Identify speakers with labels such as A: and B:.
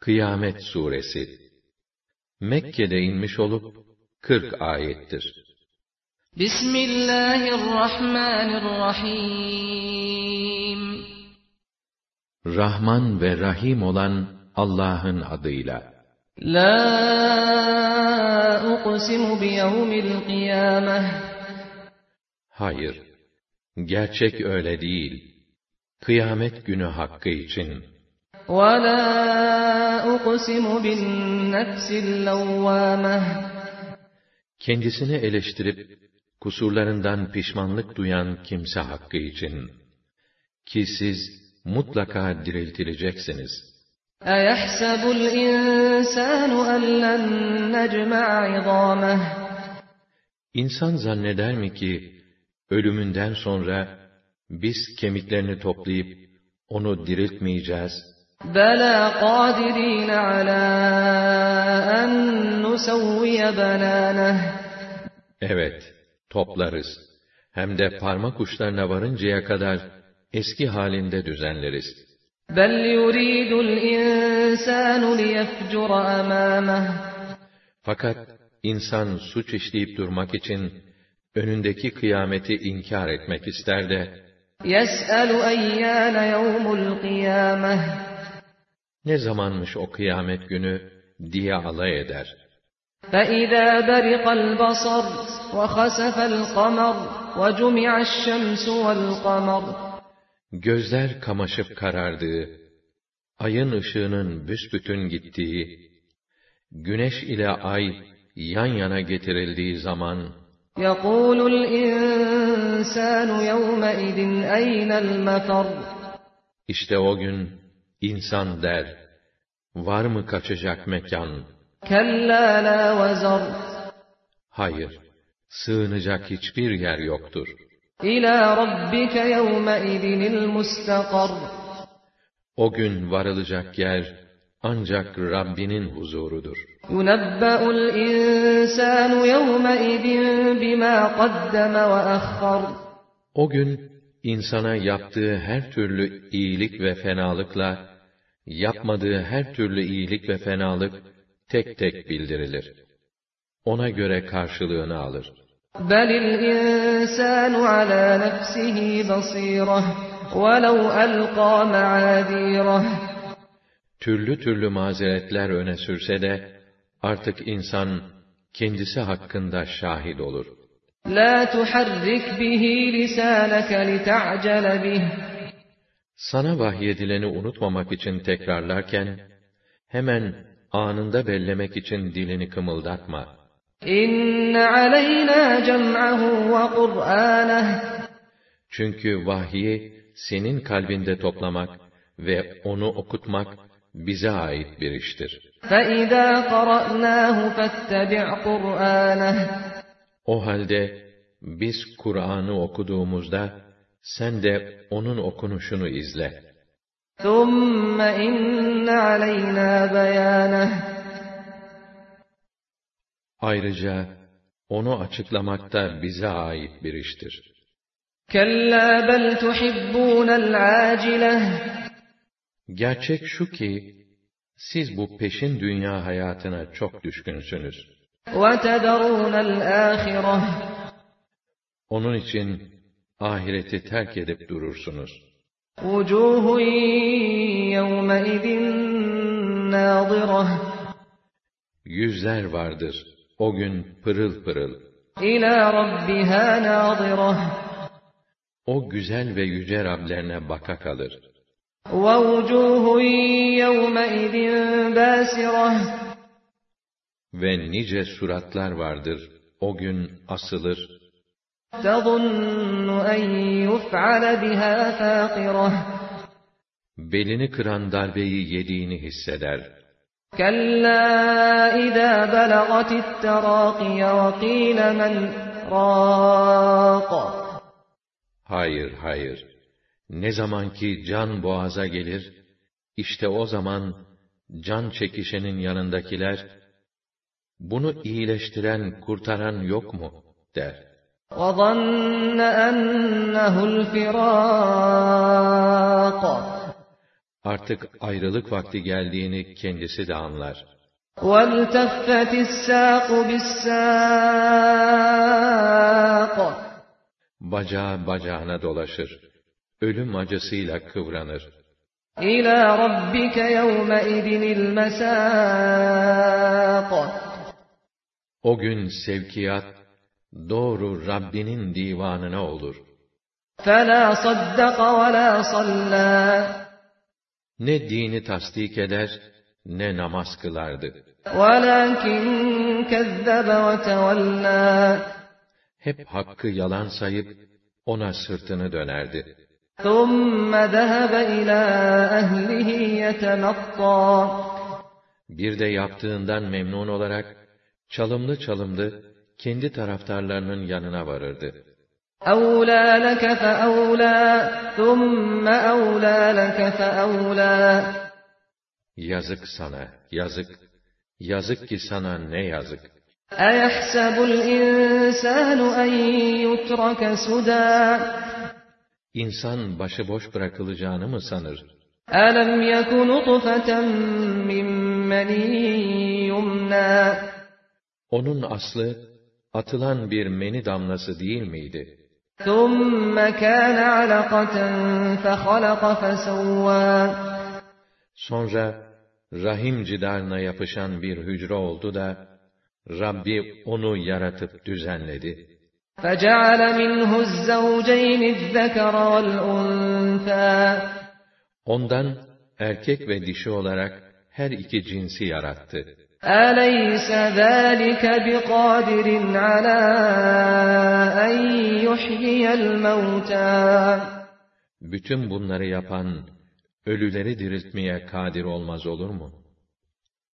A: Kıyamet Suresi Mekke'de inmiş olup 40 ayettir.
B: Bismillahirrahmanirrahim
A: Rahman ve Rahim olan Allah'ın adıyla.
B: La uqsimu biyevmil kıyameh
A: Hayır, gerçek öyle değil. Kıyamet günü hakkı için.
B: وَلَا أُقْسِمُ بِالنَّفْسِ اللَّوَّامَةِ
A: Kendisini eleştirip, kusurlarından pişmanlık duyan kimse hakkı için. Ki siz mutlaka diriltileceksiniz.
B: أَيَحْسَبُ الْإِنسَانُ أَنْ لَنْ نَجْمَعَ عِظَامَهِ
A: İnsan zanneder mi ki, ölümünden sonra, biz kemiklerini toplayıp, onu diriltmeyeceğiz,
B: بَلَى قَادِرِينَ عَلَى أَنْ نُسَوِّيَ بَنَانَهِ
A: Evet, toplarız. Hem de parmak uçlarına varıncaya kadar eski halinde düzenleriz.
B: بَلْ يُرِيدُ الْإِنسَانُ لِيَفْجُرَ أَمَامَهِ
A: Fakat insan suç işleyip durmak için önündeki kıyameti inkar etmek ister de
B: يَسْأَلُ أَيَّانَ يَوْمُ الْقِيَامَةِ
A: ne zamanmış o kıyamet günü diye alay eder.
B: فَإِذَا بَرِقَ الْبَصَرُ وَخَسَفَ الْقَمَرُ وَجُمِعَ الشَّمْسُ وَالْقَمَرُ
A: Gözler kamaşıp karardığı, ayın ışığının büsbütün gittiği, güneş ile ay yan yana getirildiği zaman,
B: يَقُولُ الْإِنسَانُ يَوْمَئِذٍ أَيْنَ الْمَفَرُّ
A: işte o gün İnsan der, var mı kaçacak mekan? Hayır, sığınacak hiçbir yer yoktur.
B: İlâ rabbike yevme idinil mustakar.
A: O gün varılacak yer ancak Rabbinin huzurudur.
B: Yunebbe'ul insanu yevme idin bima qaddeme ve ahkar.
A: O gün insana yaptığı her türlü iyilik ve fenalıkla yapmadığı her türlü iyilik ve fenalık tek tek bildirilir. Ona göre karşılığını alır.
B: بَلِ الْإِنسَانُ عَلَى نَفْسِهِ بَصِيرَةٌ وَلَوْ أَلْقَى مَعَاذِيرَهُ
A: Türlü türlü mazeretler öne sürse de artık insan kendisi hakkında şahit olur.
B: لَا تُحَرِّكْ بِهِ لِسَانَكَ لِتَعْجَلَ بِهِ
A: Sana vahyedileni unutmamak için tekrarlarken, hemen anında bellemek için dilini kımıldatma.
B: إِنَّ عَلَيْنَا جَمْعَهُ وَقُرْآنَهُ
A: Çünkü vahyi senin kalbinde toplamak ve onu okutmak bize ait bir iştir.
B: فَإِذَا قَرَأْنَاهُ فَاتَّبِعْ قُرْآنَهُ
A: O halde biz Kur'an'ı okuduğumuzda sen de onun okunuşunu izle.
B: ثُمَّ إِنَّ عَلَيْنَا بَيَانَهُ
A: Ayrıca onu açıklamak da bize ait bir iştir.
B: كَلَّا بَلْ تُحِبُّونَ الْعَاجِلَةَ
A: Gerçek şu ki, siz bu peşin dünya hayatına çok düşkünsünüz.
B: وَتَذَرُونَ الْآخِرَةَ
A: Onun için ahireti terk edip durursunuz.
B: وُجُوهٌ يَوْمَئِذٍ نَاظِرَةٌ
A: Yüzler vardır, o gün pırıl pırıl.
B: إِلَى رَبِّهَا نَاظِرَةٌ
A: O güzel ve yüce Rablerine baka kalır.
B: وَوُجُوهٌ يَوْمَئِذٍ بَاسِرَةٌ
A: Ve nice suratlar vardır, o gün asılır.
B: تَظُنُّ أَنْ يُفْعَلَ بِهَا فَاقِرَةٌ
A: Belini kıran darbeyi yediğini hisseder.
B: كَلَّا إِذَا بَلَغَتِ التَّرَاقِيَ وَقِيلَ مَنْ رَاقٍ
A: Hayır, hayır. Ne zaman ki can boğaza gelir, işte o zaman can çekişenin yanındakiler, bunu iyileştiren, kurtaran yok mu? der.
B: وَظَنَّ أَنَّهُ الْفِرَاقُ
A: Artık ayrılık vakti geldiğini kendisi de anlar.
B: وَالْتَفَّتِ السَّاقُ بِالسَّاقِ
A: Bacağı bacağına dolaşır. Ölüm acısıyla kıvranır.
B: إِلَى رَبِّكَ يَوْمَئِذٍ الْمَسَاقُ
A: O gün sevkiyat, doğru Rabbinin divanına olur.
B: فَلَا صَدَّقَ وَلَا صَلَّى
A: Ne dini tasdik eder, ne namaz kılardı.
B: وَلَكِنْ كَذَّبَ وَتَوَلَّى
A: Hep hakkı yalan sayıp, ona sırtını dönerdi.
B: ثُمَّ ذَهَبَ إِلَى أَهْلِهِ يَتَمَطَّى
A: Bir de yaptığından memnun olarak, çalımlı çalımlı, kendi taraftarlarının yanına varırdı.
B: أَوْلَى لَكَ فَأَوْلَى ثُمَّ أَوْلَى لَكَ فَأَوْلَى
A: Yazık sana, yazık. Yazık ki sana ne yazık.
B: أَيَحْسَبُ الْإِنسَانُ أَنْ يُتْرَكَ سُدًى
A: İnsan başıboş bırakılacağını mı sanır?
B: أَلَمْ يَكُ نُطْفَةً مِّن مَّنِيٍّ يُمْنَىٰ
A: Onun aslı, atılan bir meni damlası değil miydi?
B: ثُمَّ كَانَ عَلَقَةً فَخَلَقَ فَسَوَّىٰ
A: Sonra, rahim cidarına yapışan bir hücre oldu da, Rabbi onu yaratıp düzenledi.
B: فَجَعَلَ مِنْهُ الزَّوْجَيْنِ الذَّكَرَ وَالْأُنثَىٰ
A: Ondan, erkek ve dişi olarak, her iki cinsi yarattı.
B: أَلَيْسَ ذَٰلِكَ بِقَادِرٍ عَلَىٰ أَن يُحْيِيَ الْمَوْتَىٰ
A: Bütün bunları yapan, ölüleri diriltmeye kadir olmaz olur mu?